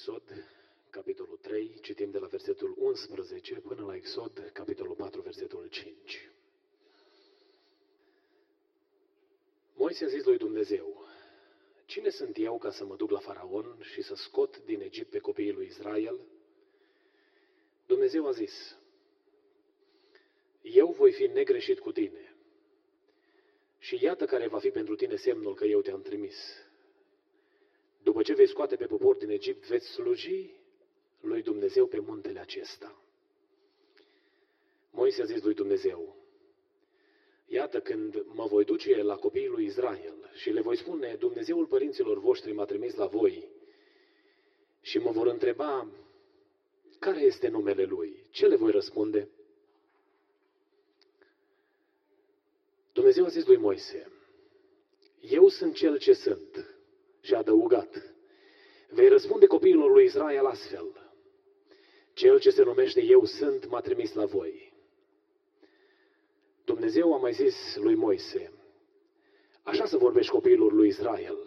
Exod, capitolul 3, citim de la versetul 11 până la Exod, capitolul 4, versetul 5. Moise a zis lui Dumnezeu, Cine sunt eu ca să mă duc la Faraon și să scot din Egipt pe copiii lui Israel? Dumnezeu a zis, Eu voi fi negreșit cu tine. Și iată care va fi pentru tine semnul că eu te-am trimis. După ce vei scoate pe popor din Egipt, veți sluji lui Dumnezeu pe muntele acesta. Moise a zis lui Dumnezeu, Iată când mă voi duce la copiii lui Israel și le voi spune, Dumnezeul părinților voștri m-a trimis la voi și mă vor întreba, care este numele lui? Ce le voi răspunde? Dumnezeu a zis lui Moise, Eu sunt cel ce sunt și a adăugat, vei răspunde copiilor lui Israel astfel, Cel ce se numește Eu sunt m-a trimis la voi. Dumnezeu a mai zis lui Moise, așa să vorbești copiilor lui Israel.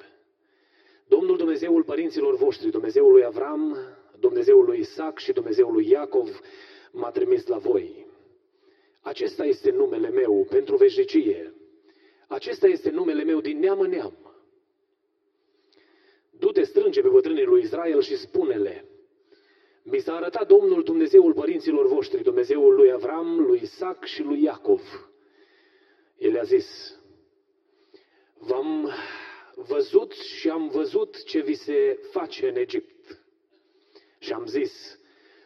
Domnul Dumnezeul părinților voștri, Dumnezeul lui Avram, Dumnezeul lui Isaac și Dumnezeul lui Iacov m-a trimis la voi. Acesta este numele meu pentru veșnicie. Acesta este numele meu din neam în neam. Du-te strânge pe bătrânii lui Israel și spune-le, mi s-a arătat Domnul Dumnezeul părinților voștri, Dumnezeul lui Avram, lui Isaac și lui Iacov. El a zis, v-am văzut și am văzut ce vi se face în Egipt. Și am zis,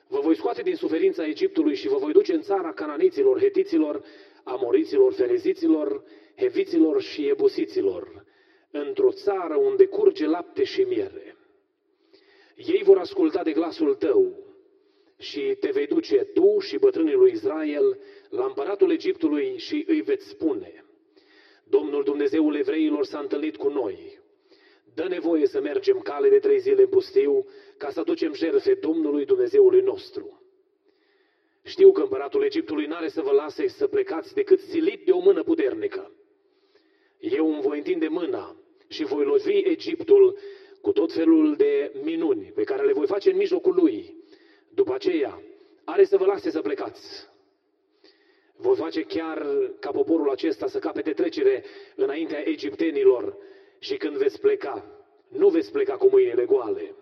vă voi scoate din suferința Egiptului și vă voi duce în țara cananiților, hetiților, amoriților, fereziților, heviților și ebusiților, într-o țară unde curge lapte și miere. Ei vor asculta de glasul tău și te vei duce tu și bătrânii lui Israel la împăratul Egiptului și îi veți spune, Domnul Dumnezeul evreilor s-a întâlnit cu noi. Dă nevoie să mergem cale de trei zile în pustiu ca să aducem jertfe Domnului Dumnezeului nostru. Știu că împăratul Egiptului n-are să vă lase să plecați decât silit de o mână puternică. Eu îmi voi întinde mâna și voi lovi Egiptul cu tot felul de minuni pe care le voi face în mijlocul lui. După aceea, are să vă lase să plecați. Voi face chiar ca poporul acesta să capete trecere înaintea egiptenilor și când veți pleca, nu veți pleca cu mâinile goale.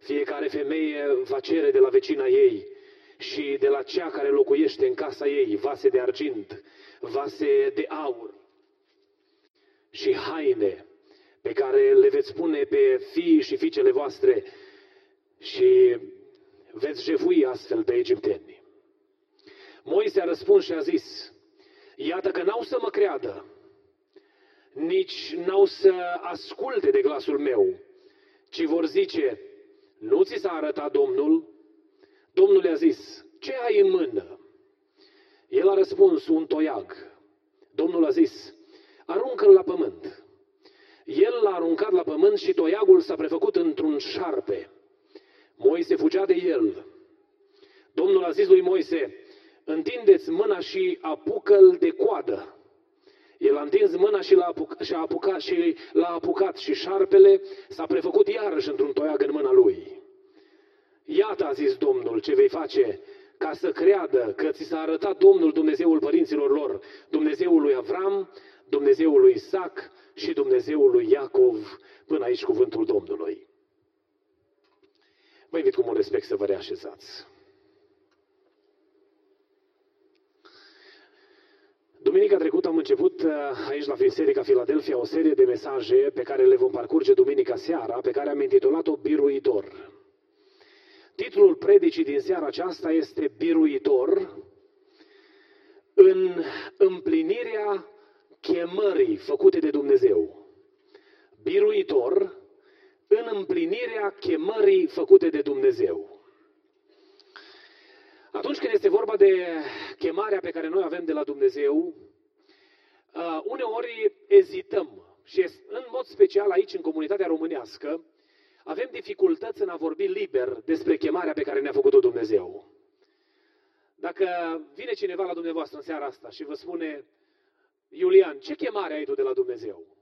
Fiecare femeie va cere de la vecina ei și de la cea care locuiește în casa ei vase de argint, vase de aur și haine pe care le veți pune pe fii și fiicele voastre și veți jefui astfel pe egipteni. Moise a răspuns și a zis, iată că n-au să mă creadă, nici n-au să asculte de glasul meu, ci vor zice, nu ți s-a arătat Domnul? Domnul i-a zis, ce ai în mână? El a răspuns, un toiag. Domnul a zis, aruncă-l la pământ. El l-a aruncat la pământ și toiagul s-a prefăcut într-un șarpe. Moise fugea de el. Domnul a zis lui Moise, întindeți mâna și apucă-l de coadă. El a întins mâna și l-a apucat, și, a apucat, și l-a apucat și șarpele s-a prefăcut iarăși într-un toiag în mâna lui. Iată, a zis Domnul, ce vei face ca să creadă că ți s-a arătat Domnul Dumnezeul părinților lor, Dumnezeul lui Avram, Dumnezeul lui Isaac și Dumnezeul lui Iacov, până aici cuvântul Domnului. Vă invit cu mult respect să vă reașezați. Duminica trecută am început uh, aici la Biserica Filadelfia o serie de mesaje pe care le vom parcurge duminica seara, pe care am intitulat-o Biruitor. Titlul predicii din seara aceasta este Biruitor în împlinirea chemării făcute de Dumnezeu. Biruitor în împlinirea chemării făcute de Dumnezeu. Atunci când este vorba de chemarea pe care noi avem de la Dumnezeu, uh, uneori ezităm și în mod special aici în comunitatea românească avem dificultăți în a vorbi liber despre chemarea pe care ne-a făcut-o Dumnezeu. Dacă vine cineva la dumneavoastră în seara asta și vă spune, Iulian, ce chemare ai tu de la Dumnezeu?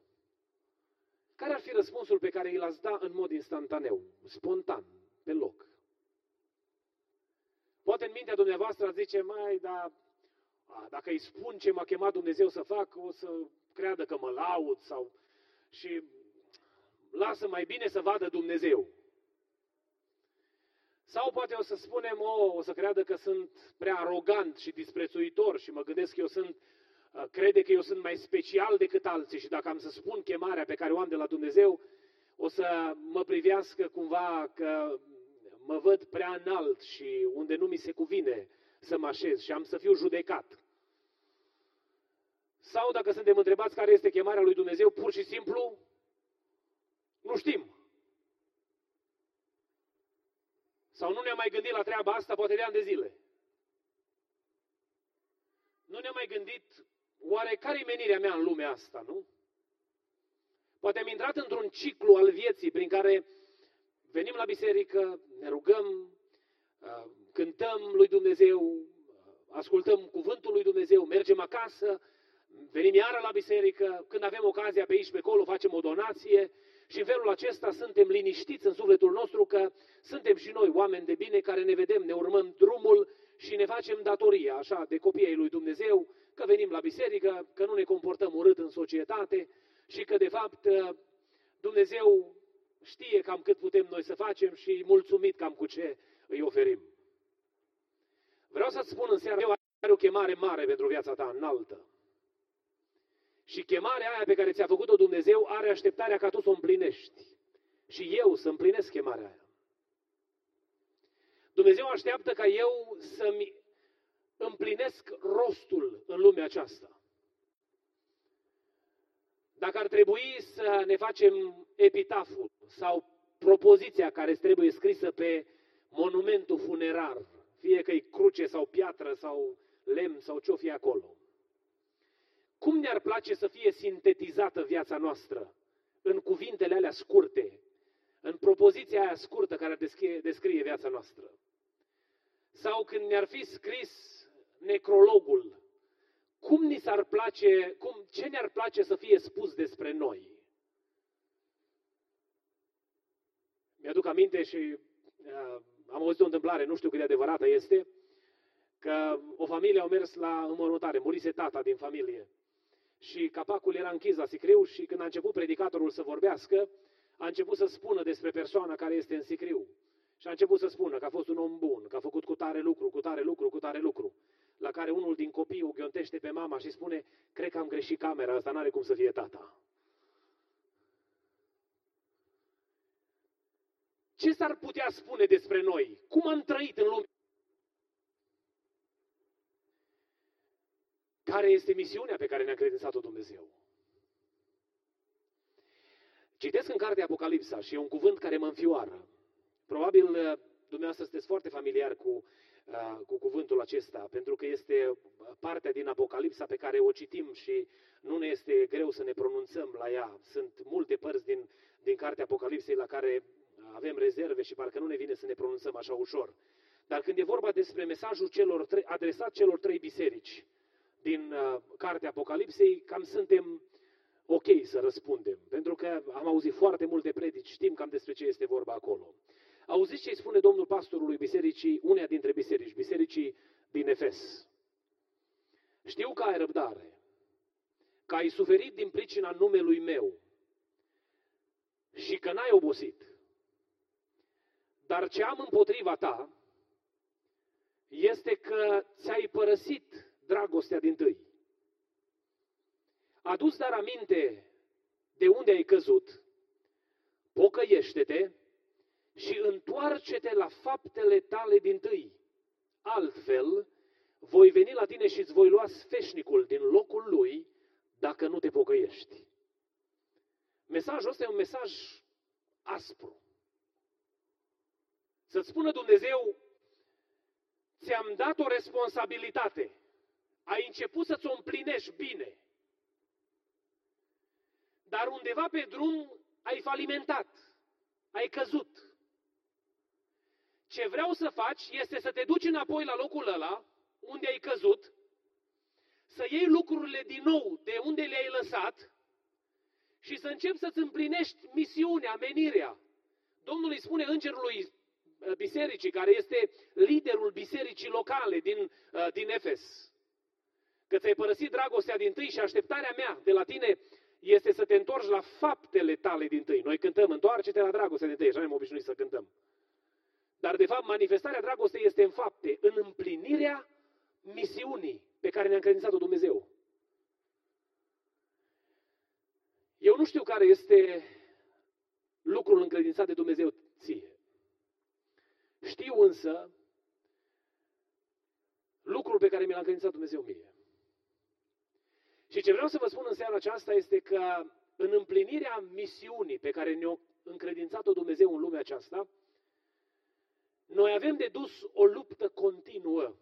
Care ar fi răspunsul pe care îl ați da în mod instantaneu, spontan, pe loc? Poate în mintea dumneavoastră zice, mai, dar a, dacă îi spun ce m-a chemat Dumnezeu să fac, o să creadă că mă laud sau... Și lasă mai bine să vadă Dumnezeu. Sau poate o să spunem, o, o să creadă că sunt prea arogant și disprețuitor și mă gândesc că eu sunt, crede că eu sunt mai special decât alții și dacă am să spun chemarea pe care o am de la Dumnezeu, o să mă privească cumva că mă văd prea înalt și unde nu mi se cuvine să mă așez și am să fiu judecat. Sau dacă suntem întrebați care este chemarea lui Dumnezeu, pur și simplu nu știm. Sau nu ne-am mai gândit la treaba asta poate de ani de zile. Nu ne-am mai gândit oare care-i menirea mea în lumea asta, nu? Poate am intrat într-un ciclu al vieții prin care venim la biserică, ne rugăm, uh, cântăm lui Dumnezeu, uh, ascultăm cuvântul lui Dumnezeu, mergem acasă, venim iară la biserică, când avem ocazia pe aici, pe acolo, facem o donație și în felul acesta suntem liniștiți în sufletul nostru că suntem și noi oameni de bine care ne vedem, ne urmăm drumul și ne facem datoria, așa, de copiii lui Dumnezeu, că venim la biserică, că nu ne comportăm urât în societate și că, de fapt, uh, Dumnezeu știe cam cât putem noi să facem și mulțumit cam cu ce îi oferim. Vreau să-ți spun în seara are o chemare mare pentru viața ta, înaltă. Și chemarea aia pe care ți-a făcut-o Dumnezeu are așteptarea ca tu să o împlinești. Și eu să împlinesc chemarea aia. Dumnezeu așteaptă ca eu să-mi împlinesc rostul în lumea aceasta. Dacă ar trebui să ne facem epitaful sau propoziția care trebuie scrisă pe monumentul funerar, fie că e cruce sau piatră sau lemn sau ce-o fie acolo, cum ne-ar place să fie sintetizată viața noastră în cuvintele alea scurte, în propoziția aia scurtă care descrie, descrie viața noastră? Sau când ne-ar fi scris necrologul, cum ni s-ar place, cum, ce ne-ar place să fie spus despre noi? Mi-aduc aminte și uh, am auzit o întâmplare, nu știu cât de adevărată este, că o familie au mers la înmormântare, murise tata din familie. Și capacul era închis la sicriu și când a început predicatorul să vorbească, a început să spună despre persoana care este în sicriu. Și a început să spună că a fost un om bun, că a făcut cu tare lucru, cu tare lucru, cu tare lucru. La care unul din copii o ghiontește pe mama și spune, cred că am greșit camera, asta n-are cum să fie tata. Ce s-ar putea spune despre noi? Cum am trăit în lume? Care este misiunea pe care ne-a credințat-o Dumnezeu? Citesc în cartea Apocalipsa și e un cuvânt care mă înfioară. Probabil uh, dumneavoastră sunteți foarte familiar cu, uh, cu cuvântul acesta, pentru că este partea din Apocalipsa pe care o citim și nu ne este greu să ne pronunțăm la ea. Sunt multe părți din, din cartea Apocalipsei la care avem rezerve și parcă nu ne vine să ne pronunțăm așa ușor. Dar când e vorba despre mesajul celor trei, adresat celor trei biserici din uh, cartea Apocalipsei, cam suntem ok să răspundem, pentru că am auzit foarte multe predici, știm cam despre ce este vorba acolo. Auziți ce îi spune domnul pastorului bisericii, unea dintre biserici, bisericii din Efes. Știu că ai răbdare, că ai suferit din pricina numelui meu și că n-ai obosit. Dar ce am împotriva ta este că ți-ai părăsit dragostea din tâi. Adus dar aminte de unde ai căzut, pocăiește-te și întoarce-te la faptele tale din tâi. Altfel, voi veni la tine și îți voi lua sfeșnicul din locul lui dacă nu te pocăiești. Mesajul ăsta e un mesaj aspru. Să-ți spună Dumnezeu, ți-am dat o responsabilitate. Ai început să-ți o împlinești bine. Dar undeva pe drum ai falimentat. Ai căzut. Ce vreau să faci este să te duci înapoi la locul ăla unde ai căzut, să iei lucrurile din nou de unde le-ai lăsat și să începi să-ți împlinești misiunea, menirea. Domnul îi spune îngerului uh, bisericii, care este liderul bisericii locale din, uh, din Efes, că ți-ai părăsit dragostea din tâi și așteptarea mea de la tine este să te întorci la faptele tale din tâi. Noi cântăm, întoarce-te la dragostea din tâi, așa ne-am obișnuit să cântăm. Dar, de fapt, manifestarea dragostei este în fapte, în împlinirea misiunii pe care ne-a încredințat-o Dumnezeu. Eu nu știu care este lucrul încredințat de Dumnezeu ție. Știu însă lucrul pe care mi l-a încredințat Dumnezeu mie. Și ce vreau să vă spun în seara aceasta este că în împlinirea misiunii pe care ne-a încredințat-o Dumnezeu în lumea aceasta, noi avem de dus o luptă continuă.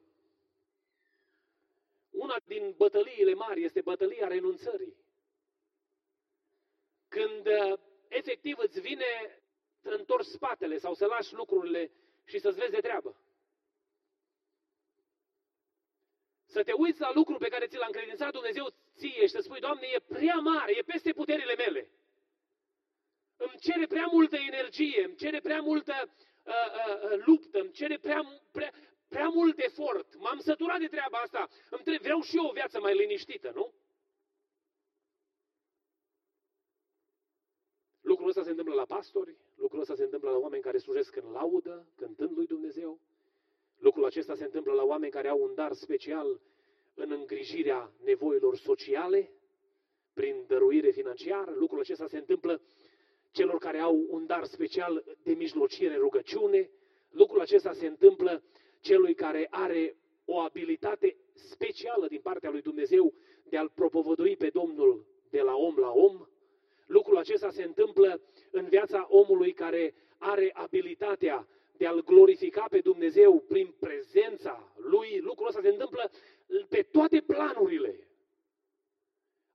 Una din bătăliile mari este bătălia renunțării. Când uh, efectiv îți vine să întorci spatele sau să lași lucrurile și să-ți vezi de treabă. Să te uiți la lucru pe care ți l-a încredințat Dumnezeu ție și să spui, Doamne, e prea mare, e peste puterile mele. Îmi cere prea multă energie, îmi cere prea multă uh, uh, uh luptă, îmi cere prea, prea, prea mult efort. M-am săturat de treaba asta. Îmi trebuie, vreau și eu o viață mai liniștită, nu? Lucrul ăsta se întâmplă la pastori, lucrul ăsta se întâmplă la oameni care slujesc în laudă, cântând lui Dumnezeu. Lucrul acesta se întâmplă la oameni care au un dar special în îngrijirea nevoilor sociale, prin dăruire financiară. Lucrul acesta se întâmplă celor care au un dar special de mijlocire, rugăciune. Lucrul acesta se întâmplă celui care are o abilitate specială din partea lui Dumnezeu de a-L propovădui pe Domnul de la om la om. Lucrul acesta se întâmplă în viața omului care are abilitatea de a-L glorifica pe Dumnezeu prin prezența Lui. Lucrul ăsta se întâmplă pe toate planurile.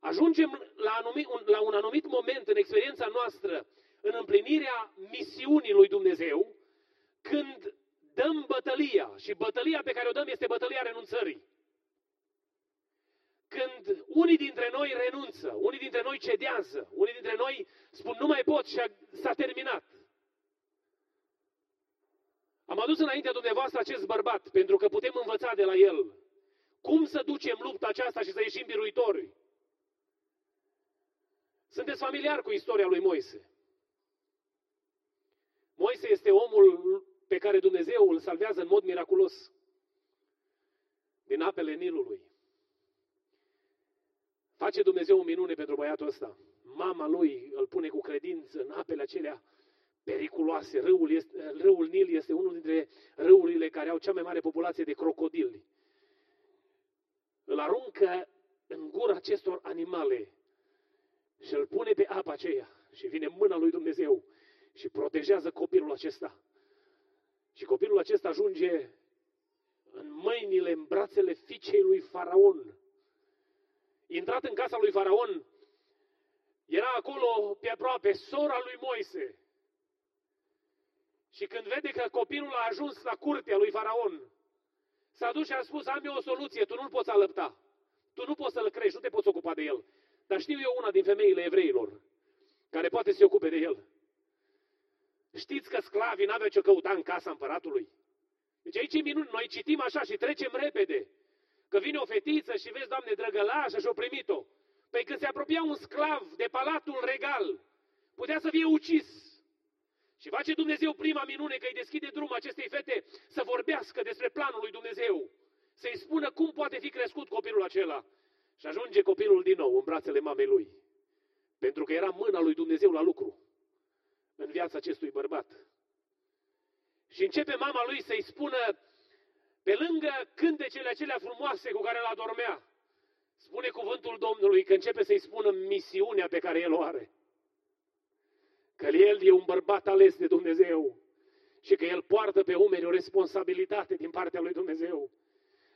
Ajungem la, anumit, la un anumit moment în experiența noastră, în împlinirea misiunii lui Dumnezeu, când dăm bătălia și bătălia pe care o dăm este bătălia renunțării. Când unii dintre noi renunță, unii dintre noi cedează, unii dintre noi spun nu mai pot și s-a terminat. Am adus înaintea dumneavoastră acest bărbat pentru că putem învăța de la el cum să ducem lupta aceasta și să ieșim biruitori. Sunteți familiar cu istoria lui Moise. Moise este omul pe care Dumnezeu îl salvează în mod miraculos din apele Nilului. Face Dumnezeu o minune pentru băiatul ăsta. Mama lui îl pune cu credință în apele acelea periculoase. Râul, este, râul Nil este unul dintre râurile care au cea mai mare populație de crocodili. Îl aruncă în gura acestor animale și îl pune pe apa aceea și vine mâna lui Dumnezeu și protejează copilul acesta. Și copilul acesta ajunge în mâinile, în brațele fiicei lui Faraon. Intrat în casa lui Faraon, era acolo pe aproape sora lui Moise. Și când vede că copilul a ajuns la curtea lui Faraon, s-a dus și a spus, am eu o soluție, tu nu-l poți alăpta. Tu nu poți să-l crești, nu te poți ocupa de el. Dar știu eu una din femeile evreilor care poate să se ocupe de el. Știți că sclavii n-aveau ce căuta în casa împăratului? Deci aici e minuni. Noi citim așa și trecem repede. Că vine o fetiță și vezi, Doamne, drăgălașă și-o primit-o. Păi când se apropia un sclav de palatul regal, putea să fie ucis. Și face Dumnezeu prima minune că îi deschide drum acestei fete să vorbească despre planul lui Dumnezeu. Să-i spună cum poate fi crescut copilul acela. Și ajunge copilul din nou în brațele mamei lui. Pentru că era mâna lui Dumnezeu la lucru în viața acestui bărbat. Și începe mama lui să-i spună, pe lângă cântecele acelea frumoase cu care la dormea, spune cuvântul Domnului că începe să-i spună misiunea pe care el o are. Că el e un bărbat ales de Dumnezeu și că el poartă pe umeri o responsabilitate din partea lui Dumnezeu.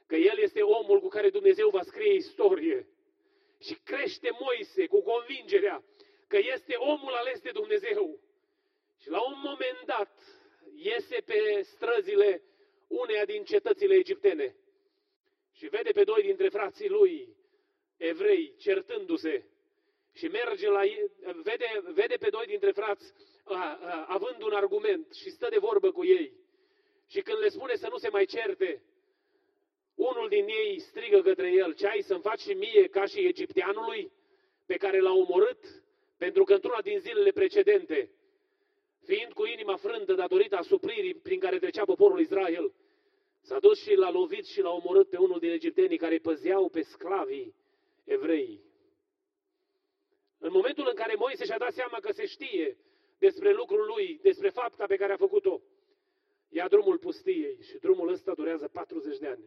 Că el este omul cu care Dumnezeu va scrie istorie. Și crește Moise cu convingerea că este omul ales de Dumnezeu. Și la un moment dat iese pe străzile uneia din cetățile egiptene și vede pe doi dintre frații lui, evrei, certându-se și merge la vede, vede pe doi dintre frați a, a, având un argument și stă de vorbă cu ei. Și când le spune să nu se mai certe, unul din ei strigă către el, ce ai să-mi faci și mie ca și egipteanului pe care l-a omorât? Pentru că într-una din zilele precedente, fiind cu inima frântă datorită asupririi prin care trecea poporul Israel, s-a dus și l-a lovit și l-a omorât pe unul din egiptenii care păzeau pe sclavii evrei. În momentul în care Moise și-a dat seama că se știe despre lucrul lui, despre fapta pe care a făcut-o, ia drumul pustiei și drumul ăsta durează 40 de ani.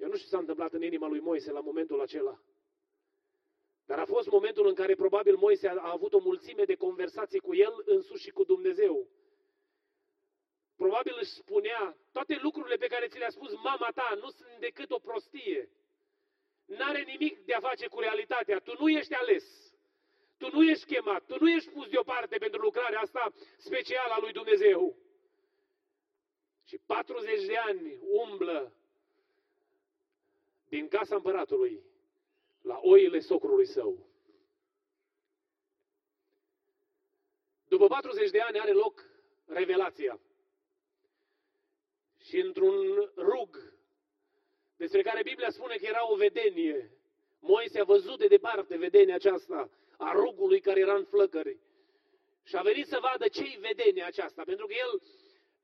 Eu nu știu ce s-a întâmplat în inima lui Moise la momentul acela. Dar a fost momentul în care probabil Moise a, a avut o mulțime de conversații cu el însuși și cu Dumnezeu. Probabil își spunea, toate lucrurile pe care ți le-a spus mama ta nu sunt decât o prostie. N-are nimic de a face cu realitatea. Tu nu ești ales. Tu nu ești chemat. Tu nu ești pus deoparte pentru lucrarea asta specială a lui Dumnezeu. Și 40 de ani umblă din casa împăratului la oile socrului său. După 40 de ani are loc revelația. Și într-un rug despre care Biblia spune că era o vedenie, Moise a văzut de departe vedenia aceasta a rugului care era în flăcări. Și a venit să vadă ce-i vedenia aceasta, pentru că el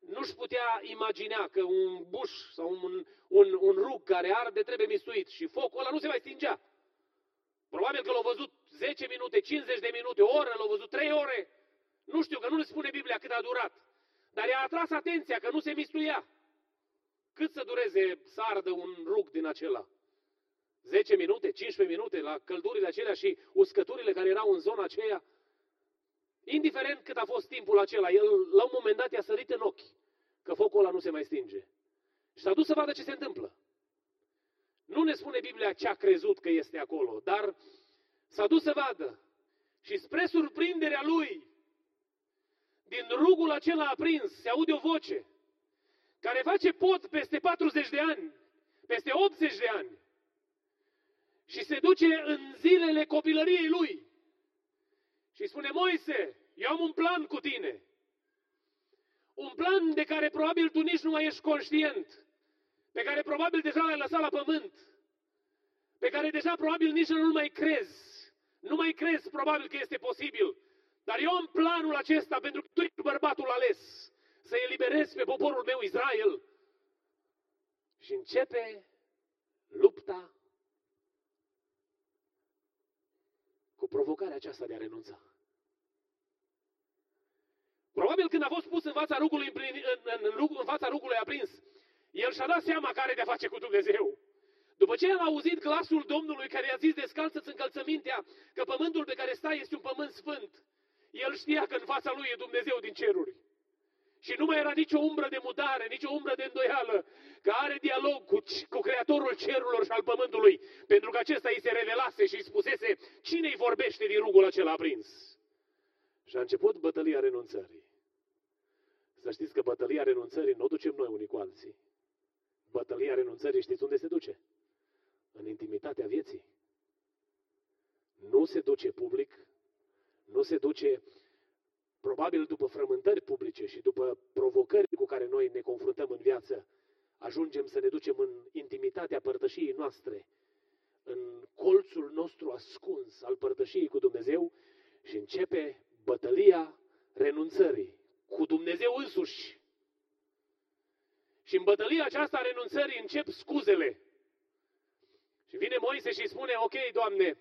nu-și putea imagina că un buș sau un, un, un rug care arde trebuie mistuit și focul ăla nu se mai stingea. Probabil că l-au văzut 10 minute, 50 de minute, o oră, l-au văzut 3 ore. Nu știu, că nu ne spune Biblia cât a durat. Dar i-a atras atenția că nu se mistuia. Cât să dureze să ardă un rug din acela? 10 minute, 15 minute la căldurile acelea și uscăturile care erau în zona aceea? Indiferent cât a fost timpul acela, el la un moment dat i-a sărit în ochi că focul ăla nu se mai stinge. Și s-a dus să vadă ce se întâmplă. Nu ne spune Biblia ce a crezut că este acolo, dar s-a dus să vadă. Și spre surprinderea lui, din rugul acela aprins, se aude o voce care face pot peste 40 de ani, peste 80 de ani. Și se duce în zilele copilăriei lui. Și spune, Moise, eu am un plan cu tine. Un plan de care probabil tu nici nu mai ești conștient pe care probabil deja l-ai lăsat la pământ, pe care deja probabil nici nu mai crezi. Nu mai crezi probabil că este posibil. Dar eu am planul acesta pentru că tu ești bărbatul ales să eliberezi pe poporul meu Israel. Și începe lupta cu provocarea aceasta de a renunța. Probabil când a fost pus în fața rugului, în, în, în, în fața rugului aprins, el și-a dat seama care de a face cu Dumnezeu. După ce el a auzit glasul Domnului care i-a zis descalță-ți încălțămintea că pământul pe care stai este un pământ sfânt, el știa că în fața lui e Dumnezeu din ceruri. Și nu mai era nicio umbră de mutare, nicio umbră de îndoială, că are dialog cu, cu Creatorul cerurilor și al pământului, pentru că acesta îi se revelase și îi spusese cine îi vorbește din rugul acela aprins. Și a început bătălia renunțării. Să știți că bătălia renunțării nu o ducem noi unii cu alții bătălia renunțării, știți unde se duce? În intimitatea vieții. Nu se duce public, nu se duce probabil după frământări publice și după provocări cu care noi ne confruntăm în viață, ajungem să ne ducem în intimitatea părtășiei noastre în colțul nostru ascuns al părtășiei cu Dumnezeu și începe bătălia renunțării cu Dumnezeu însuși. Și în bătălia aceasta a renunțării încep scuzele. Și vine Moise și spune, ok, Doamne,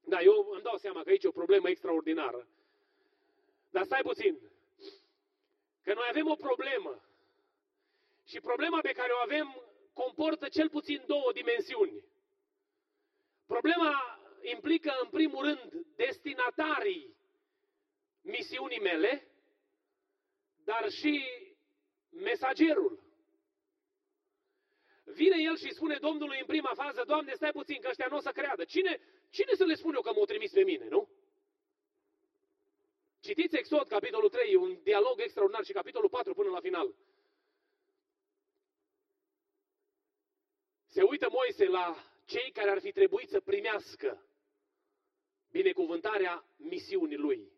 da, eu îmi dau seama că aici e o problemă extraordinară. Dar stai puțin, că noi avem o problemă. Și problema pe care o avem comportă cel puțin două dimensiuni. Problema implică, în primul rând, destinatarii misiunii mele, dar și mesagerul. Vine el și spune Domnului în prima fază, Doamne, stai puțin, că ăștia nu o să creadă. Cine, cine să le spune eu că m-au trimis pe mine, nu? Citiți Exod, capitolul 3, un dialog extraordinar și capitolul 4 până la final. Se uită Moise la cei care ar fi trebuit să primească binecuvântarea misiunii lui.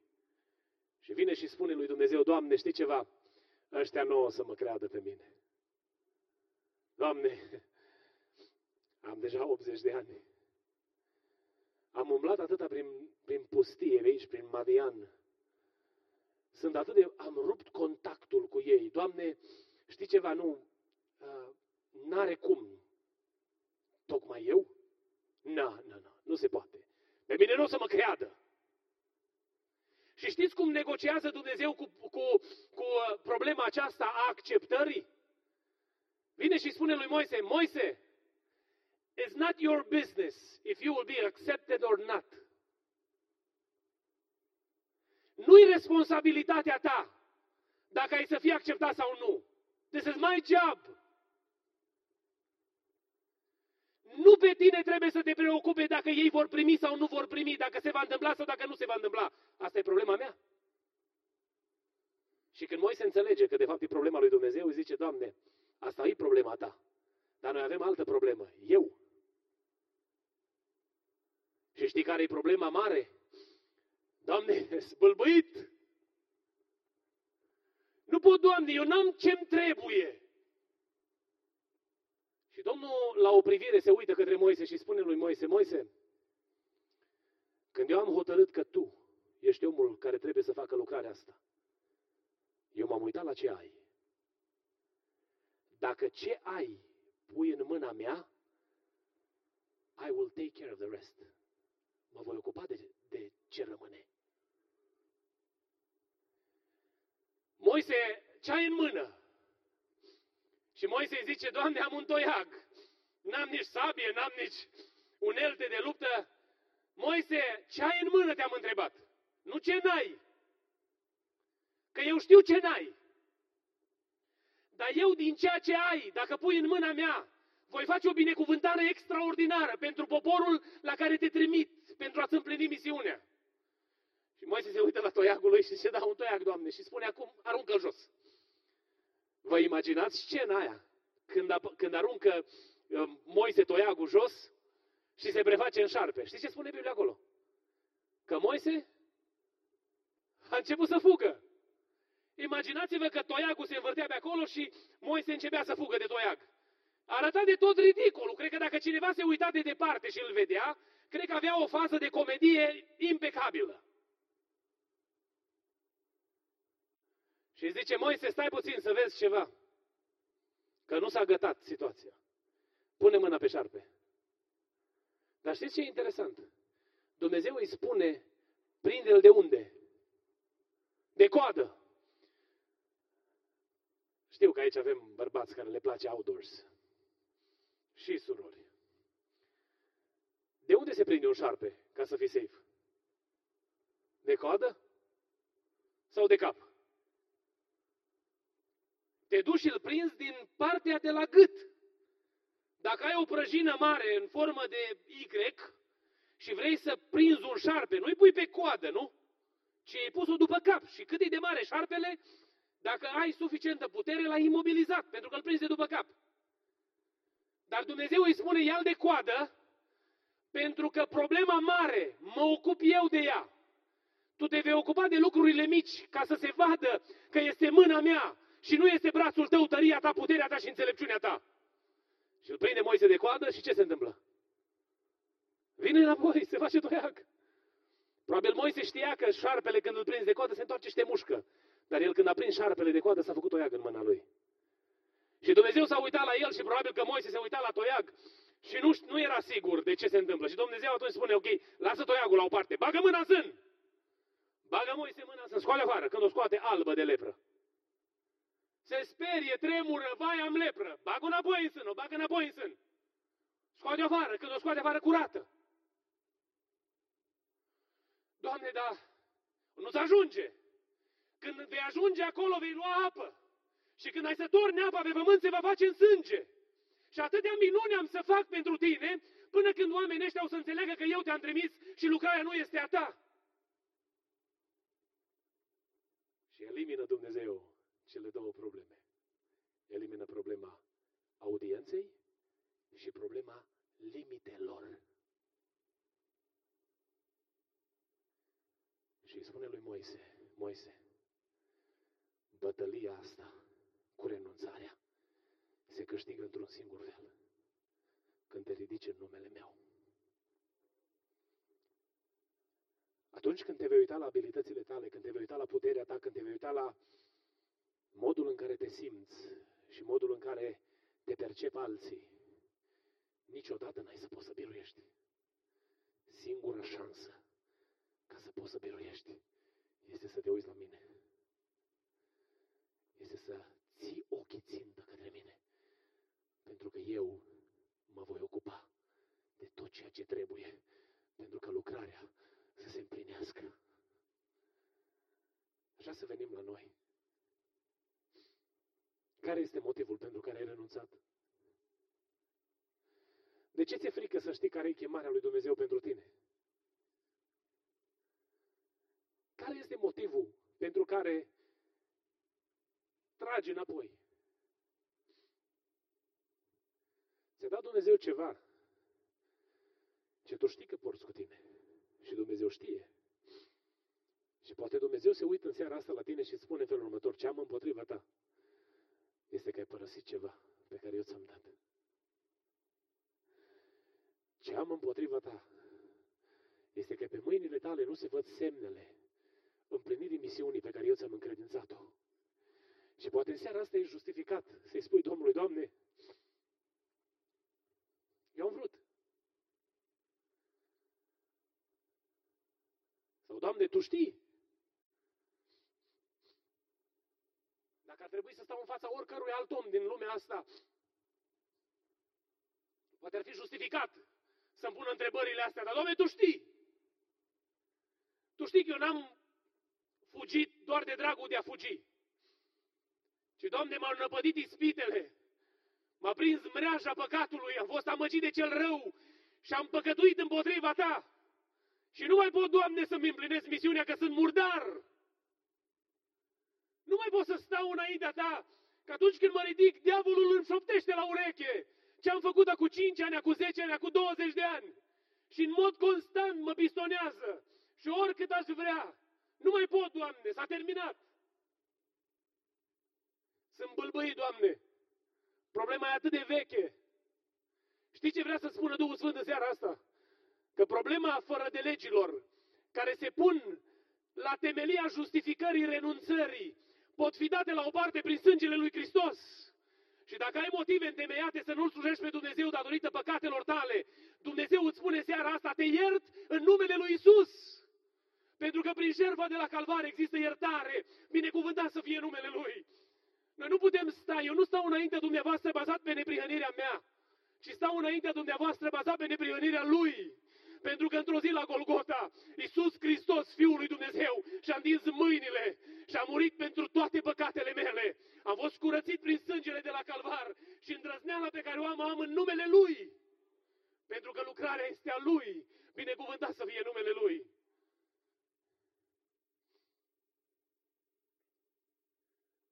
Și vine și spune lui Dumnezeu, Doamne, știi ceva? Ăștia nu o să mă creadă pe mine. Doamne, am deja 80 de ani. Am umblat atâta prin, prin pustie aici, prin Madian. Sunt atât de... Am rupt contactul cu ei. Doamne, știi ceva? Nu, uh, n-are cum. Tocmai eu? Nu, nu, nu, nu se poate. Pe mine nu o să mă creadă. Și știți cum negociază Dumnezeu cu, cu, cu uh, problema aceasta a acceptării? Vine și spune lui Moise, Moise, it's not your business if you will be accepted or not. Nu-i responsabilitatea ta dacă ai să fii acceptat sau nu. This is my job. Nu pe tine trebuie să te preocupe dacă ei vor primi sau nu vor primi, dacă se va întâmpla sau dacă nu se va întâmpla. Asta e problema mea. Și când Moise înțelege că de fapt e problema lui Dumnezeu, îi zice, Doamne, asta e problema ta. Dar noi avem altă problemă. Eu. Și știi care e problema mare? Doamne, spălbăit! Nu pot, Doamne, eu n-am ce-mi trebuie. Și Domnul, la o privire, se uită către Moise și spune lui Moise, Moise, când eu am hotărât că tu ești omul care trebuie să facă lucrarea asta, eu m-am uitat la ce ai. Dacă ce ai pui în mâna mea, I will take care of the rest. Mă voi ocupa de, de ce rămâne. Moise, ce ai în mână? Și Moise îi zice, Doamne, am un toiag. N-am nici sabie, n-am nici unelte de luptă. Moise, ce ai în mână, te-am întrebat. Nu ce n-ai. Că eu știu ce n-ai. Dar eu din ceea ce ai, dacă pui în mâna mea, voi face o binecuvântare extraordinară pentru poporul la care te trimit, pentru a-ți împlini misiunea. Și Moise se uită la toiagul lui și se dă un toiag, Doamne, și spune acum, aruncă jos. Vă imaginați scena aia? Când, a, când aruncă uh, Moise toiagul jos și se preface în șarpe. Știți ce spune Biblia acolo? Că Moise a început să fugă. Imaginați-vă că toiagul se învârtea pe acolo și Moise începea să fugă de toiag. Arăta de tot ridicolul. Cred că dacă cineva se uita de departe și îl vedea, cred că avea o fază de comedie impecabilă. Și zice, Moise, stai puțin să vezi ceva. Că nu s-a gătat situația. Pune mâna pe șarpe. Dar știți ce e interesant? Dumnezeu îi spune, prinde-l de unde? De coadă. Știu că aici avem bărbați care le place outdoors. Și surori. De unde se prinde un șarpe ca să fii safe? De coadă? Sau de cap? Te duci și îl prinzi din partea de la gât. Dacă ai o prăjină mare în formă de Y și vrei să prinzi un șarpe, nu-i pui pe coadă, nu? Ci ai pus-o după cap. Și cât e de mare șarpele, dacă ai suficientă putere, l-ai imobilizat, pentru că îl prinzi de după cap. Dar Dumnezeu îi spune, ia de coadă, pentru că problema mare, mă ocup eu de ea. Tu te vei ocupa de lucrurile mici, ca să se vadă că este mâna mea și nu este brațul tău, tăria ta, puterea ta și înțelepciunea ta. Și îl prinde Moise de coadă și ce se întâmplă? înapoi, se face toiag. Probabil Moise știa că șarpele când îl prins de coadă se întoarce și te mușcă. Dar el când a prins șarpele de coadă s-a făcut toiag în mâna lui. Și Dumnezeu s-a uitat la el și probabil că Moise se uita la toiag și nu, nu era sigur de ce se întâmplă. Și Dumnezeu atunci spune, ok, lasă toiagul la o parte, bagă mâna în sân. Bagă Moise mâna în sân, scoate afară, când o scoate albă de lepră. Se sperie, tremură, vai, am lepră. Bagă înapoi în sân, o bagă înapoi în sân. Scoate afară, când o scoate afară, curată. Doamne, da, nu-ți ajunge. Când vei ajunge acolo, vei lua apă. Și când ai să torni apa pe pământ, se va face în sânge. Și atâtea minuni am să fac pentru tine, până când oamenii ăștia o să înțeleagă că eu te-am trimis și lucrarea nu este a ta. Și elimină Dumnezeu cele două probleme. Elimină problema audienței și problema limitelor. Și îi spune lui Moise, Moise, bătălia asta cu renunțarea se câștigă într-un singur fel. Când te ridici în numele meu. Atunci când te vei uita la abilitățile tale, când te vei uita la puterea ta, când te vei uita la modul în care te simți și modul în care te percep alții, niciodată n-ai să poți să biruiești. Singura șansă ca să poți să biruiești este să te uiți la mine. Este să ții ochii țintă către mine. Pentru că eu mă voi ocupa de tot ceea ce trebuie pentru că lucrarea să se împlinească. Așa să venim la noi. Care este motivul pentru care ai renunțat? De ce ți-e frică să știi care e chemarea lui Dumnezeu pentru tine? Care este motivul pentru care tragi înapoi? Ți-a dat Dumnezeu ceva ce tu știi că porți cu tine. Și Dumnezeu știe. Și poate Dumnezeu se uită în seara asta la tine și îți spune în felul următor, ce am împotriva ta este că ai părăsit ceva pe care eu ți-am dat. Ce am împotriva ta este că pe mâinile tale nu se văd semnele împlinirii misiunii pe care eu ți-am încredințat-o. Și poate în seara asta e justificat să-i spui Domnului, Doamne, eu am vrut. Sau, Doamne, Tu știi. Dacă ar trebui să stau în fața oricărui alt om din lumea asta, poate ar fi justificat să-mi pun întrebările astea, dar, Doamne, Tu știi. Tu știi că eu n-am fugit doar de dragul de a fugi. Și, Doamne, m-au năpădit ispitele. M-a prins mreaja păcatului, am fost amăgit de cel rău și am păcătuit împotriva Ta. Și nu mai pot, Doamne, să-mi împlinesc misiunea, că sunt murdar. Nu mai pot să stau înaintea Ta, că atunci când mă ridic, diavolul îmi șoptește la ureche ce am făcut cu 5 ani, cu 10 ani, cu 20 de ani. Și în mod constant mă pistonează. Și oricât aș vrea, nu mai pot, Doamne, s-a terminat. Sunt bâlbâit, Doamne. Problema e atât de veche. Știi ce vrea să spună Duhul Sfânt în seara asta? Că problema fără de legilor, care se pun la temelia justificării renunțării, pot fi date la o parte prin sângele lui Hristos. Și dacă ai motive întemeiate să nu-L slujești pe Dumnezeu datorită păcatelor tale, Dumnezeu îți spune seara asta, te iert în numele lui Isus. Pentru că prin jertfa de la Calvar există iertare. Binecuvântat să fie numele Lui. Noi nu putem sta, eu nu stau înaintea dumneavoastră bazat pe neprihănirea mea, ci stau înaintea dumneavoastră bazat pe neprihănirea Lui. Pentru că într-o zi la Golgota, Iisus Hristos, Fiul lui Dumnezeu, și-a întins mâinile și a murit pentru toate păcatele mele. Am fost curățit prin sângele de la Calvar și îndrăzneala pe care o am, am în numele Lui. Pentru că lucrarea este a Lui. Binecuvântat să fie numele Lui.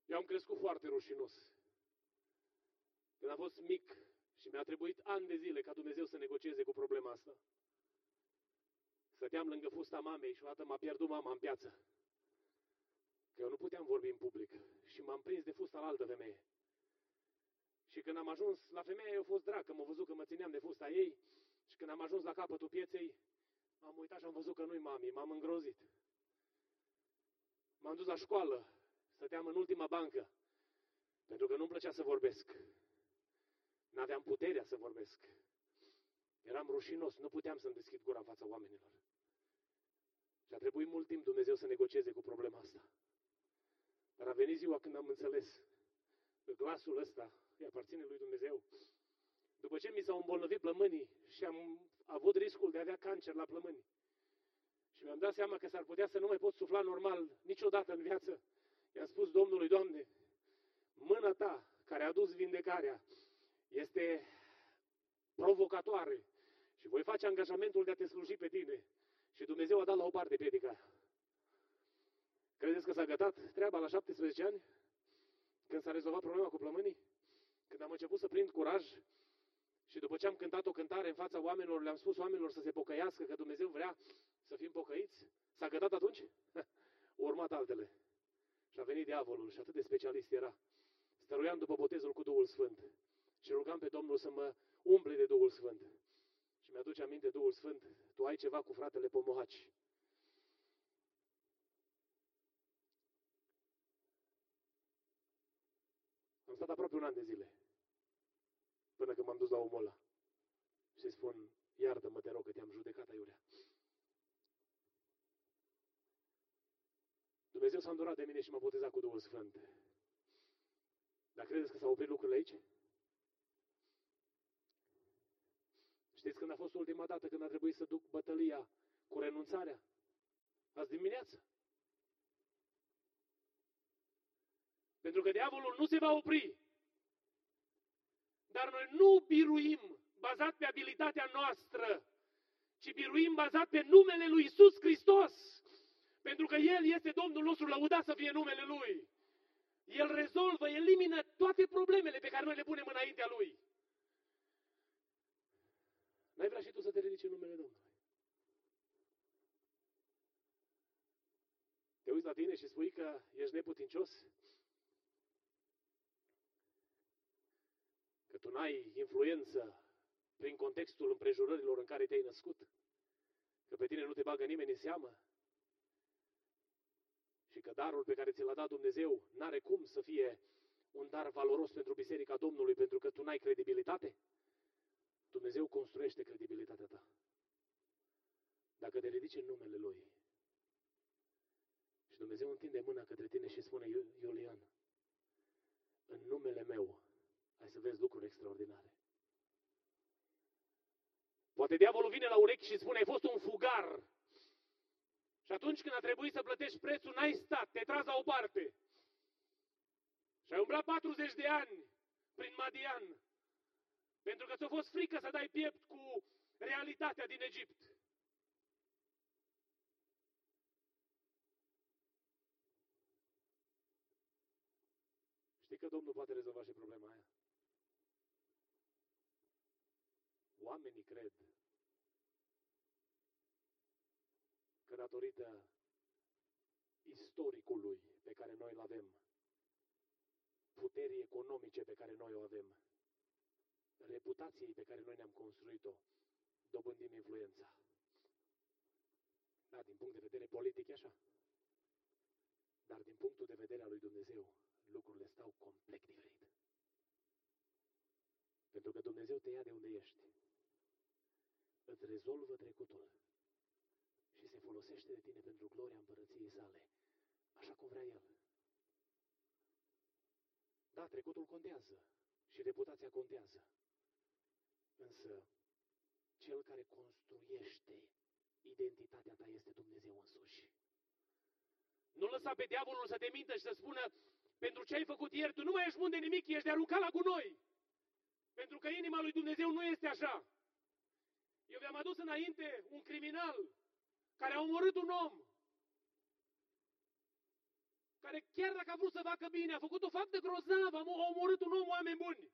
Eu am crescut foarte rușinos. Când am fost mic și mi-a trebuit ani de zile ca Dumnezeu să negocieze cu problema asta. Stăteam lângă fusta mamei și o dată m-a pierdut mama în piață. Că eu nu puteam vorbi în public și m-am prins de fusta la altă femeie. Și când am ajuns la femeia, eu a fost drag, că m-a văzut că mă țineam de fusta ei și când am am ajuns la capătul pieței, m-am uitat și am văzut că nu-i mami, m-am îngrozit. M-am dus la școală, stăteam în ultima bancă, pentru că nu-mi plăcea să vorbesc. N-aveam puterea să vorbesc. Eram rușinos, nu puteam să-mi deschid gura în fața oamenilor. Și a trebuit mult timp Dumnezeu să negocieze cu problema asta. Dar a venit ziua când am înțeles că glasul ăsta îi aparține lui Dumnezeu. După ce mi s-au îmbolnăvit plămânii și am avut riscul de a avea cancer la plămâni, și mi-am dat seama că s-ar putea să nu mai pot sufla normal niciodată în viață, i-am spus Domnului, Doamne, mâna Ta care a dus vindecarea este provocatoare și voi face angajamentul de a te sluji pe tine. Și Dumnezeu a dat la o parte predica Credeți că s-a gătat treaba la 17 ani? Când s-a rezolvat problema cu plămânii? Când am început să prind curaj și după ce am cântat o cântare în fața oamenilor, le-am spus oamenilor să se pocăiască, că Dumnezeu vrea să fim pocăiți? S-a gătat atunci? Urmat altele. Și a venit diavolul și atât de specialist era. Stăruiam după botezul cu Duhul Sfânt și rugam pe Domnul să mă umple de Duhul Sfânt. Și mi-aduce aminte Duhul Sfânt, tu ai ceva cu fratele Pomohaci. Am stat aproape un an de zile până când m-am dus la omul ăla. Și să-i spun, iartă-mă, te rog, că te-am judecat aiurea. Dumnezeu s-a îndurat de mine și m-a botezat cu Duhul Sfânt. Dar credeți că s-au oprit lucrurile aici? Știți când a fost ultima dată când a trebuit să duc bătălia cu renunțarea? Azi dimineață. Pentru că diavolul nu se va opri. Dar noi nu biruim bazat pe abilitatea noastră, ci biruim bazat pe numele lui Isus Hristos. Pentru că El este Domnul nostru, lăudat să fie numele Lui. El rezolvă, elimină toate problemele pe care noi le punem înaintea Lui. N-ai vrea și tu să te ridici în numele Domnului? Te uiți la tine și spui că ești neputincios? Că tu n-ai influență prin contextul împrejurărilor în care te-ai născut? Că pe tine nu te bagă nimeni în seamă? Și că darul pe care ți l-a dat Dumnezeu n-are cum să fie un dar valoros pentru Biserica Domnului pentru că tu n-ai credibilitate? Dumnezeu construiește credibilitatea ta. Dacă te ridici în numele Lui și Dumnezeu întinde mâna către tine și spune, Iulian, în numele meu, ai să vezi lucruri extraordinare. Poate diavolul vine la urechi și spune, ai fost un fugar. Și atunci când a trebuit să plătești prețul, n-ai stat, te tras la o parte. Și ai umblat 40 de ani prin Madian. Pentru că ți-a fost frică să dai piept cu realitatea din Egipt. Știi că Domnul poate rezolva și problema aia? Oamenii cred că datorită istoricului pe care noi îl avem, puterii economice pe care noi o avem, reputației pe care noi ne-am construit-o, dobândim influența. Da, din punct de vedere politic e așa. Dar din punctul de vedere al lui Dumnezeu, lucrurile stau complet diferit. Pentru că Dumnezeu te ia de unde ești. Îți rezolvă trecutul și se folosește de tine pentru gloria împărăției sale, așa cum vrea El. Da, trecutul contează și reputația contează. Însă, cel care construiește identitatea ta este Dumnezeu însuși. Nu lăsa pe diavolul să te mintă și să spună pentru ce ai făcut ieri, tu nu mai ești bun de nimic, ești de aruncat la gunoi. Pentru că inima lui Dumnezeu nu este așa. Eu vi-am adus înainte un criminal care a omorât un om. Care chiar dacă a vrut să facă bine, a făcut o faptă grozavă, a omorât un om, oameni buni.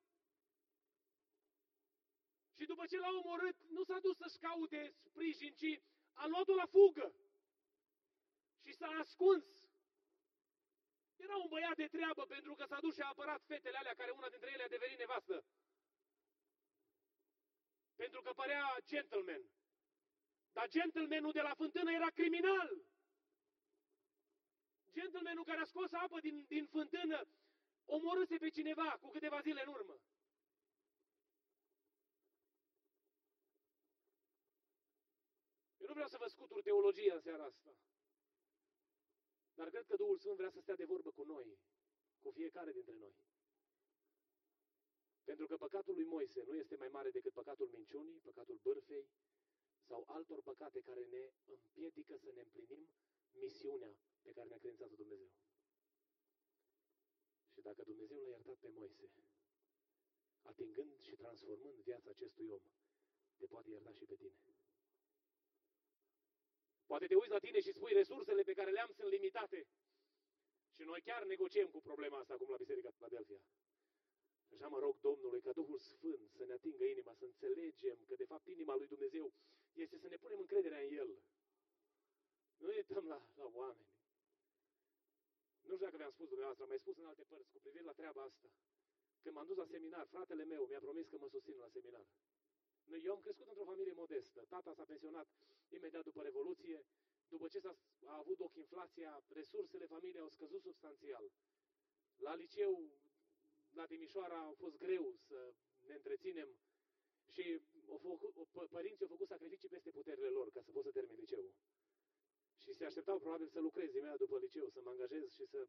Și după ce l-a omorât, nu s-a dus să-și caute sprijin, ci a luat-o la fugă. Și s-a ascuns. Era un băiat de treabă pentru că s-a dus și a apărat fetele alea, care una dintre ele a devenit nevastă. Pentru că părea gentleman. Dar gentlemanul de la fântână era criminal. Gentlemanul care a scos apă din, din fântână omorâse pe cineva cu câteva zile în urmă. Eu nu vreau să vă scutur teologia în seara asta. Dar cred că Duhul Sfânt vrea să stea de vorbă cu noi, cu fiecare dintre noi. Pentru că păcatul lui Moise nu este mai mare decât păcatul minciunii, păcatul bârfei sau altor păcate care ne împiedică să ne împlinim misiunea pe care ne-a credințat-o Dumnezeu. Și dacă Dumnezeu l-a iertat pe Moise, atingând și transformând viața acestui om, te poate ierta și pe tine. Poate te uiți la tine și spui resursele pe care le-am sunt limitate. Și noi chiar negociem cu problema asta acum la Biserica Philadelphia. Așa mă rog Domnului ca Duhul Sfânt să ne atingă inima, să înțelegem că de fapt inima lui Dumnezeu este să ne punem încrederea în El. Nu uităm la, la oameni. Nu știu dacă vi-am spus dumneavoastră, am mai spus în alte părți cu privire la treaba asta. Când m-am dus la seminar, fratele meu mi-a promis că mă susțin la seminar. Eu am crescut într-o familie modestă. Tata s-a pensionat imediat după Revoluție. După ce s-a a avut loc inflația, resursele familiei au scăzut substanțial. La liceu, la Timișoara, a fost greu să ne întreținem și o făcut, părinții au făcut sacrificii peste puterile lor ca să pot să termin liceul. Și se așteptau probabil să lucrez imediat după liceu, să mă angajez și să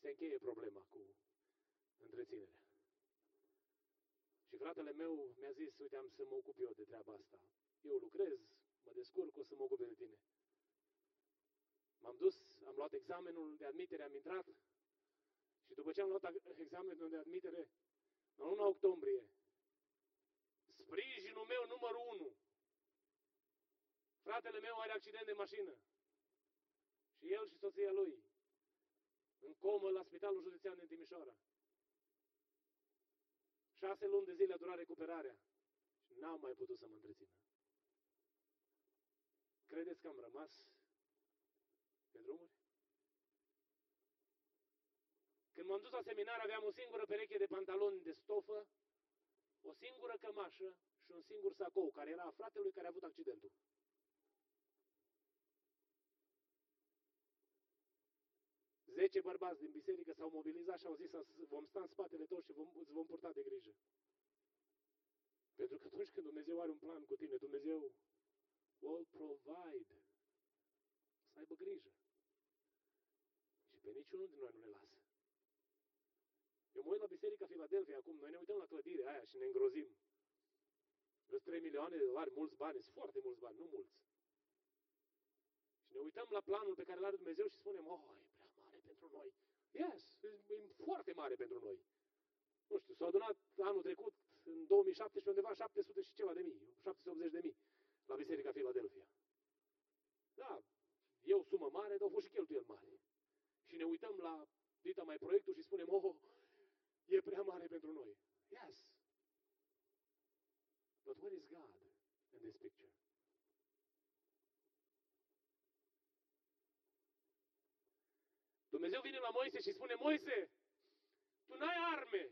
se încheie problema cu întreținerea. Și fratele meu mi-a zis, uite, am să mă ocup eu de treaba asta. Eu lucrez, mă descurc, o să mă ocup de tine. M-am dus, am luat examenul de admitere, am intrat și după ce am luat examenul de admitere, în luna octombrie, sprijinul meu numărul unu, fratele meu are accident de mașină și el și soția lui în comă la Spitalul Județean din Timișoara. Șase luni de zile a durat recuperarea și n-am mai putut să mă întrețină. Credeți că am rămas pe drumuri? Când m-am dus la seminar, aveam o singură pereche de pantaloni de stofă, o singură cămașă și un singur sacou, care era a fratelui care a avut accidentul. Zece bărbați din biserică s-au mobilizat și au zis vom sta în spatele tău și vom, îți vom purta de grijă. Pentru că atunci când Dumnezeu are un plan cu tine, Dumnezeu will provide. Să aibă grijă. Și pe niciunul din noi nu ne lasă. Eu mă uit la Biserica Filadelfia acum, noi ne uităm la clădirea aia și ne îngrozim. Vreți 3 milioane de dolari, mulți bani, sunt foarte mulți bani, nu mulți. Și ne uităm la planul pe care îl are Dumnezeu și spunem, oh, e prea mare pentru noi. Yes, e foarte mare pentru noi. Nu știu, s-au adunat anul trecut, în 2017, undeva 700 și ceva de mii, 780 de mii, la Biserica Filadelfia. Da, e o sumă mare, dar au fost și cheltuieli mari. Și ne uităm la dita mai proiectul și spunem, oh, e prea mare pentru noi. Yes. But where is God in this picture? Dumnezeu vine la Moise și spune, Moise, tu n-ai arme,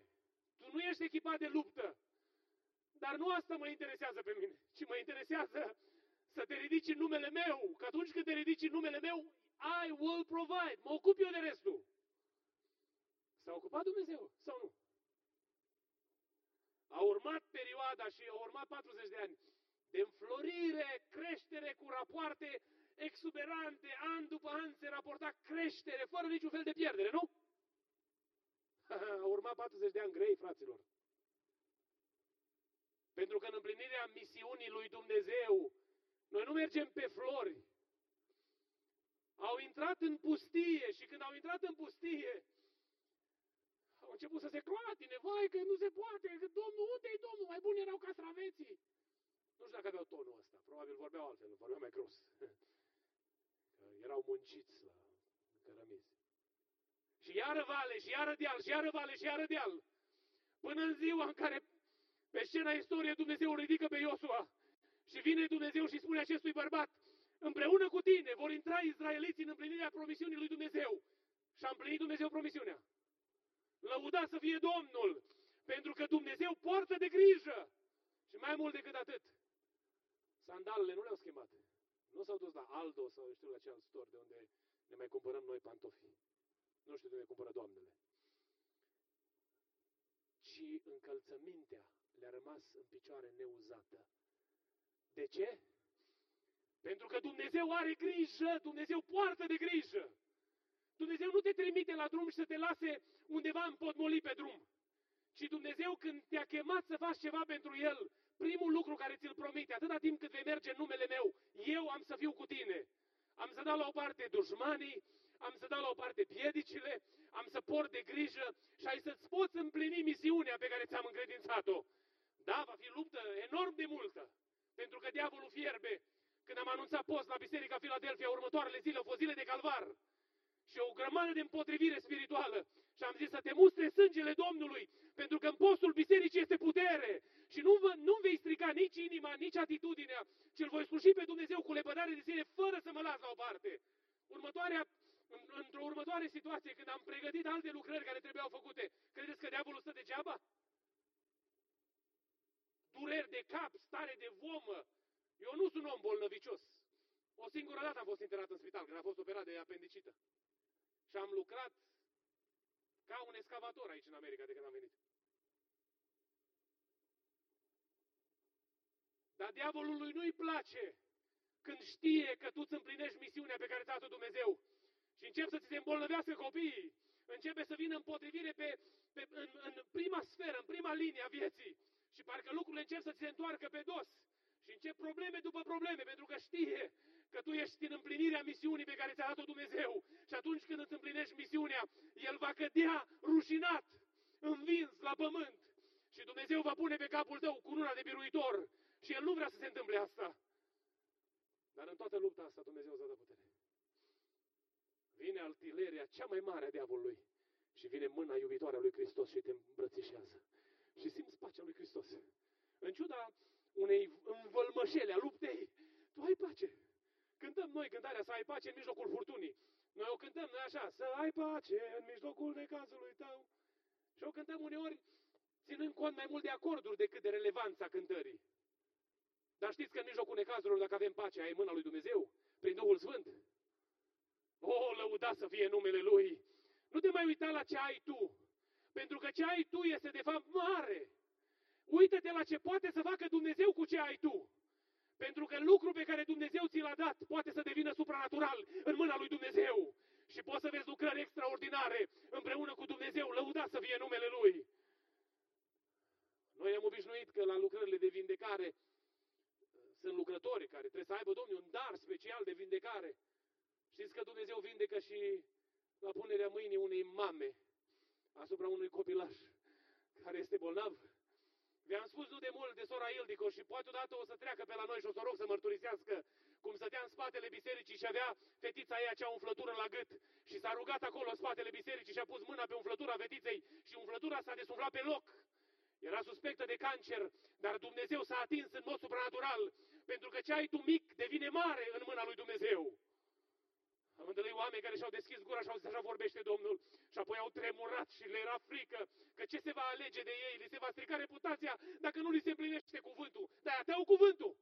tu nu ești echipat de luptă, dar nu asta mă interesează pe mine, ci mă interesează să te ridici în numele meu, că atunci când te ridici în numele meu, I will provide, mă ocup eu de restul. S-a ocupat Dumnezeu sau nu? A urmat perioada și a urmat 40 de ani de înflorire, creștere cu rapoarte exuberante, an după an se raporta creștere, fără niciun fel de pierdere, nu? A urmat 40 de ani grei, fraților. Pentru că în împlinirea misiunii lui Dumnezeu, noi nu mergem pe flori. Au intrat în pustie și când au intrat în pustie, au început să se clatine, vai că nu se poate, că Domnul, unde e Domnul? Mai bun erau castraveții. Nu știu dacă aveau tonul ăsta, probabil vorbeau altfel, vorbeau mai gros. erau munciți la cărămizi. Și iară vale, și iară deal, și iară vale, și iară deal. Până în ziua în care pe scena istoriei Dumnezeu ridică pe Iosua și vine Dumnezeu și spune acestui bărbat, împreună cu tine vor intra izraeliții în împlinirea promisiunii lui Dumnezeu. Și a împlinit Dumnezeu promisiunea. Lăuda să fie Domnul, pentru că Dumnezeu poartă de grijă. Și mai mult decât atât, sandalele nu le-au schimbat. Nu s-au dus la Aldo sau știu la ce alt store de unde ne mai cumpărăm noi pantofi. Nu știu de unde cumpără doamnele. Ci încălțămintea le-a rămas în picioare neuzată. De ce? Pentru că Dumnezeu are grijă, Dumnezeu poartă de grijă. Dumnezeu nu te trimite la drum și să te lase undeva împotmolit pe drum. Ci Dumnezeu când te-a chemat să faci ceva pentru El, primul lucru care ți-l promite, atâta timp cât vei merge în numele meu, eu am să fiu cu tine. Am să dau la o parte dușmanii, am să dau la o parte piedicile, am să port de grijă și ai să-ți poți împlini misiunea pe care ți-am încredințat-o. Da, va fi luptă enorm de multă, pentru că diavolul fierbe. Când am anunțat post la Biserica Filadelfia, următoarele zile au fost zile de calvar și o grămadă de împotrivire spirituală. Și am zis să te mustre sângele Domnului, pentru că în postul bisericii este putere. Și nu, vă, nu vei strica nici inima, nici atitudinea, ci îl voi sluji pe Dumnezeu cu lepădare de sine, fără să mă las la o parte. Următoarea, în, într-o următoare situație, când am pregătit alte lucrări care trebuiau făcute, credeți că diavolul stă degeaba? Dureri de cap, stare de vomă. Eu nu sunt om bolnăvicios. O singură dată am fost internat în spital, când am fost operat de apendicită. Și am lucrat ca un excavator aici în America de când am venit. Dar diavolului nu-i place când știe că tu îți împlinești misiunea pe care ți-a dat Dumnezeu și încep să ți se îmbolnăvească copiii, începe să vină împotrivire pe, pe, în, în prima sferă, în prima linie a vieții și parcă lucrurile încep să ți se întoarcă pe dos. Și încep probleme după probleme, pentru că știe că tu ești în împlinirea misiunii pe care ți-a dat-o Dumnezeu. Și atunci când îți împlinești misiunea, El va cădea rușinat, învins la pământ. Și Dumnezeu va pune pe capul tău cununa de biruitor. Și El nu vrea să se întâmple asta. Dar în toată lupta asta Dumnezeu îți dă putere. Vine altileria cea mai mare a diavolului și vine mâna iubitoare a lui Hristos și te îmbrățișează. Și simți pacea lui Hristos. În ciuda unei învălmășele a luptei, tu ai pace. Cântăm noi cântarea să ai pace în mijlocul furtunii. Noi o cântăm noi așa, să ai pace în mijlocul necazului tău. Și o cântăm uneori ținând cont mai mult de acorduri decât de relevanța cântării. Dar știți că în mijlocul necazurilor, dacă avem pace, ai mâna lui Dumnezeu, prin Duhul Sfânt. O, lăuda să fie numele Lui! Nu te mai uita la ce ai tu, pentru că ce ai tu este de fapt mare. Uită-te la ce poate să facă Dumnezeu cu ce ai tu. Pentru că lucrul pe care Dumnezeu ți l-a dat poate să devină supranatural în mâna lui Dumnezeu. Și poți să vezi lucrări extraordinare împreună cu Dumnezeu. Lăuda să fie numele Lui. Noi am obișnuit că la lucrările de vindecare sunt lucrători care trebuie să aibă, Domnul, un dar special de vindecare. Știți că Dumnezeu vindecă și la punerea mâinii unei mame asupra unui copilaș care este bolnav V-am spus nu de mult de sora Ildico și poate odată o să treacă pe la noi și o să rog să mărturisească cum stătea în spatele bisericii și avea fetița ei acea umflătură la gât și s-a rugat acolo în spatele bisericii și a pus mâna pe umflătura fetiței și umflătura s-a desuflat pe loc. Era suspectă de cancer, dar Dumnezeu s-a atins în mod supranatural, pentru că ce ai tu mic devine mare în mâna lui Dumnezeu. Am întâlnit oameni care și-au deschis gura și au zis așa vorbește Domnul și apoi au tremurat și le era frică că ce se va alege de ei, li se va strica reputația dacă nu li se împlinește cuvântul. Dar te au cuvântul.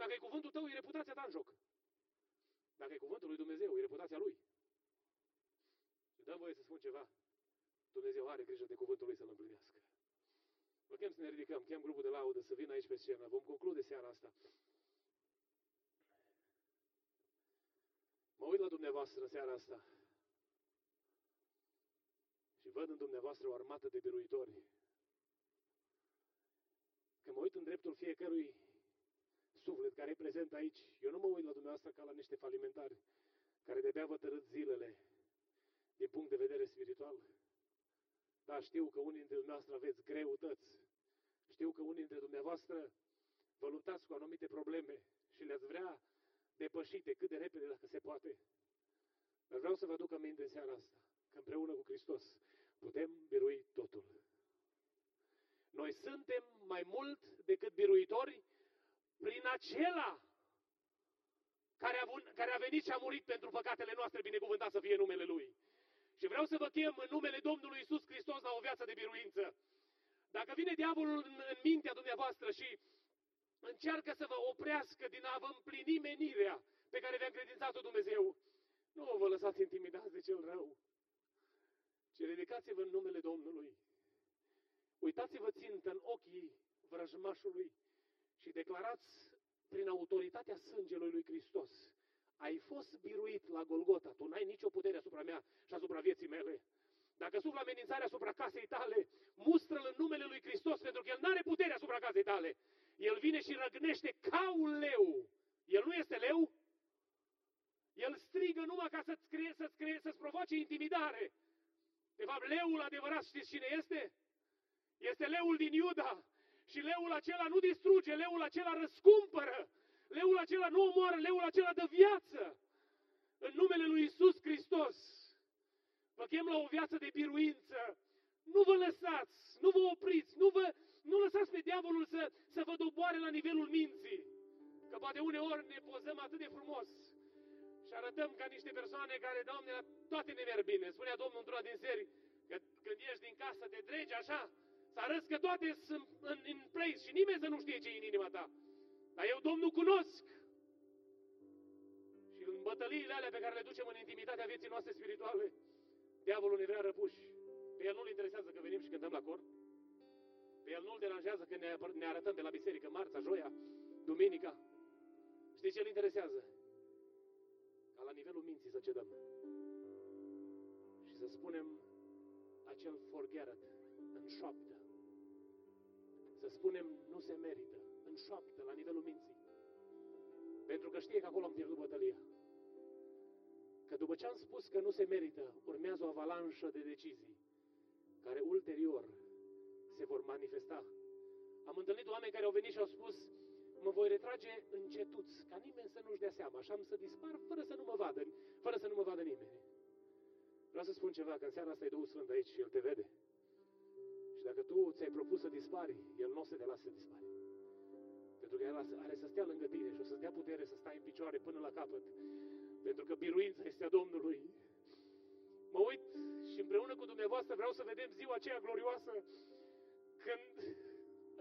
Dacă e cuvântul tău, e reputația ta în joc. Dacă e cuvântul lui Dumnezeu, e reputația lui. Și dăm voie să spun ceva. Dumnezeu are grijă de cuvântul lui să-l împlinească. Vă chem să ne ridicăm, chem grupul de laudă să vină aici pe scenă. Vom conclude seara asta. Mă uit la dumneavoastră în seara asta și văd în dumneavoastră o armată de biruitori. Când mă uit în dreptul fiecărui suflet care e prezent aici, eu nu mă uit la dumneavoastră ca la niște falimentari care de-abia vă tărât zilele din punct de vedere spiritual. Da, știu că unii dintre dumneavoastră aveți greutăți. Știu că unii dintre dumneavoastră vă luptați cu anumite probleme și le-ați vrea depășite cât de repede dacă se poate. Dar vreau să vă aduc aminte în seara asta că împreună cu Hristos putem birui totul. Noi suntem mai mult decât biruitori prin acela care a, care a venit și a murit pentru păcatele noastre, binecuvântat să fie numele Lui. Și vreau să vă chem în numele Domnului Isus Hristos la o viață de biruință. Dacă vine diavolul în, în mintea dumneavoastră și încearcă să vă oprească din a vă împlini menirea pe care vi-a încredințat-o Dumnezeu, nu vă lăsați intimidați de cel rău, ci ridicați-vă în numele Domnului. Uitați-vă țintă în ochii vrăjmașului și declarați prin autoritatea sângelui lui Hristos. Ai fost biruit la Golgota, tu n-ai nicio putere asupra mea și asupra vieții mele. Dacă suflă amenințarea asupra casei tale, mustră-l în numele lui Hristos, pentru că El nu are putere asupra casei tale. El vine și răgnește ca un leu. El nu este leu? El strigă numai ca să-ți, crie, să-ți, crie, să-ți provoace intimidare. De fapt, leul adevărat știți cine este? Este leul din Iuda. Și leul acela nu distruge, leul acela răscumpără. Leul acela nu omoară, leul acela dă viață. În numele lui Isus Hristos. Vă chem la o viață de biruință. Nu vă lăsați, nu vă opriți, nu, vă, nu lăsați pe diavolul să, să vă doboare la nivelul minții. Că poate uneori ne pozăm atât de frumos și arătăm ca niște persoane care, Doamne, la toate ne merg bine. Spunea Domnul într-una din seri, că când ieși din casă te dregi așa, să arăți că toate sunt în, în place și nimeni să nu știe ce e în inima ta. Dar eu, Domnul, cunosc. Și în bătăliile alea pe care le ducem în intimitatea vieții noastre spirituale, diavolul ne vrea răpuși. Pe el nu-l interesează că venim și cântăm la cor. Pe el nu-l deranjează că ne, ne arătăm pe la biserică marța, joia, duminica. Știți ce îl interesează? Ca la nivelul minții să cedăm. Și să spunem acel forget în șoaptă. Să spunem nu se merită în șoaptă, la nivelul minții. Pentru că știe că acolo am pierdut bătălia. Că după ce am spus că nu se merită, urmează o avalanșă de decizii care ulterior se vor manifesta. Am întâlnit oameni care au venit și au spus mă voi retrage încetuț, ca nimeni să nu-și dea seama, așa am să dispar fără să nu mă vadă, fără să nu mă vadă nimeni. Vreau să spun ceva, că în seara asta e Duhul Sfânt aici și El te vede. Și dacă tu ți-ai propus să dispari, El nu o să te lasă să dispari. Pentru că El are să stea lângă tine și o să-ți dea putere să stai în picioare până la capăt. Pentru că biruința este a Domnului. Mă uit și împreună cu dumneavoastră vreau să vedem ziua aceea glorioasă când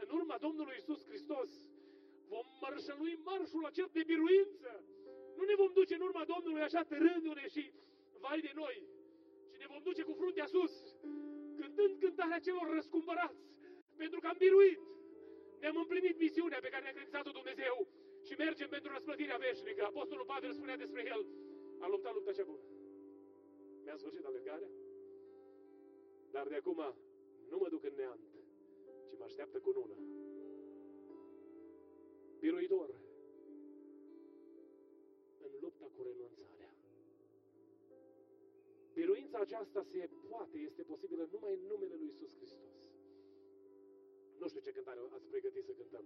în urma Domnului Isus Hristos vom mărșălui marșul acel de biruință. Nu ne vom duce în urma Domnului așa târându-ne și vai de noi, ci ne vom duce cu fruntea sus, cântând cântarea celor răscumpărați, pentru că am biruit. Ne-am împlinit misiunea pe care ne-a credințat-o Dumnezeu și mergem pentru răsplătirea veșnică. Apostolul Pavel spunea despre el, a luptat lupta cea bună. Mi-a sfârșit alergarea, dar de acum nu mă duc în neant, ci mă așteaptă cu nună. Biruitor în lupta cu renunțarea. Biruința aceasta se poate, este posibilă numai în numele Lui Isus Hristos. Nu știu ce cântare ați pregătit să cântăm.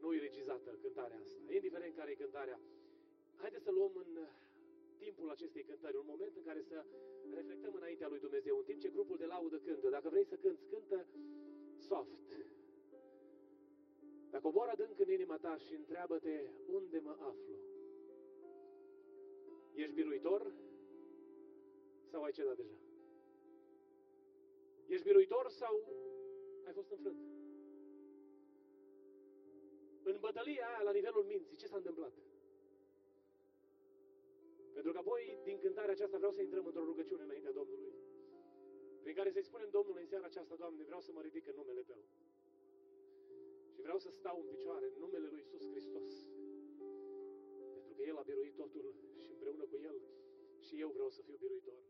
Nu e regizată cântarea asta. Indiferent care e cântarea, haideți să luăm în timpul acestei cântări un moment în care să reflectăm înaintea lui Dumnezeu, în timp ce grupul de laudă cântă. Dacă vrei să cânți, cântă soft. Dacă coboară adânc în inima ta și întreabă-te unde mă aflu. Ești biruitor sau ai cedat deja? Ești biruitor sau ai fost înfrânt? În bătălia aia, la nivelul minții, ce s-a întâmplat? Pentru că apoi, din cântarea aceasta, vreau să intrăm într-o rugăciune înaintea Domnului. Prin care să-i spunem Domnului în seara aceasta, Doamne, vreau să mă ridic în numele Tău. Și vreau să stau în picioare în numele Lui Iisus Hristos. Pentru că El a biruit totul și împreună cu El și eu vreau să fiu biruitor.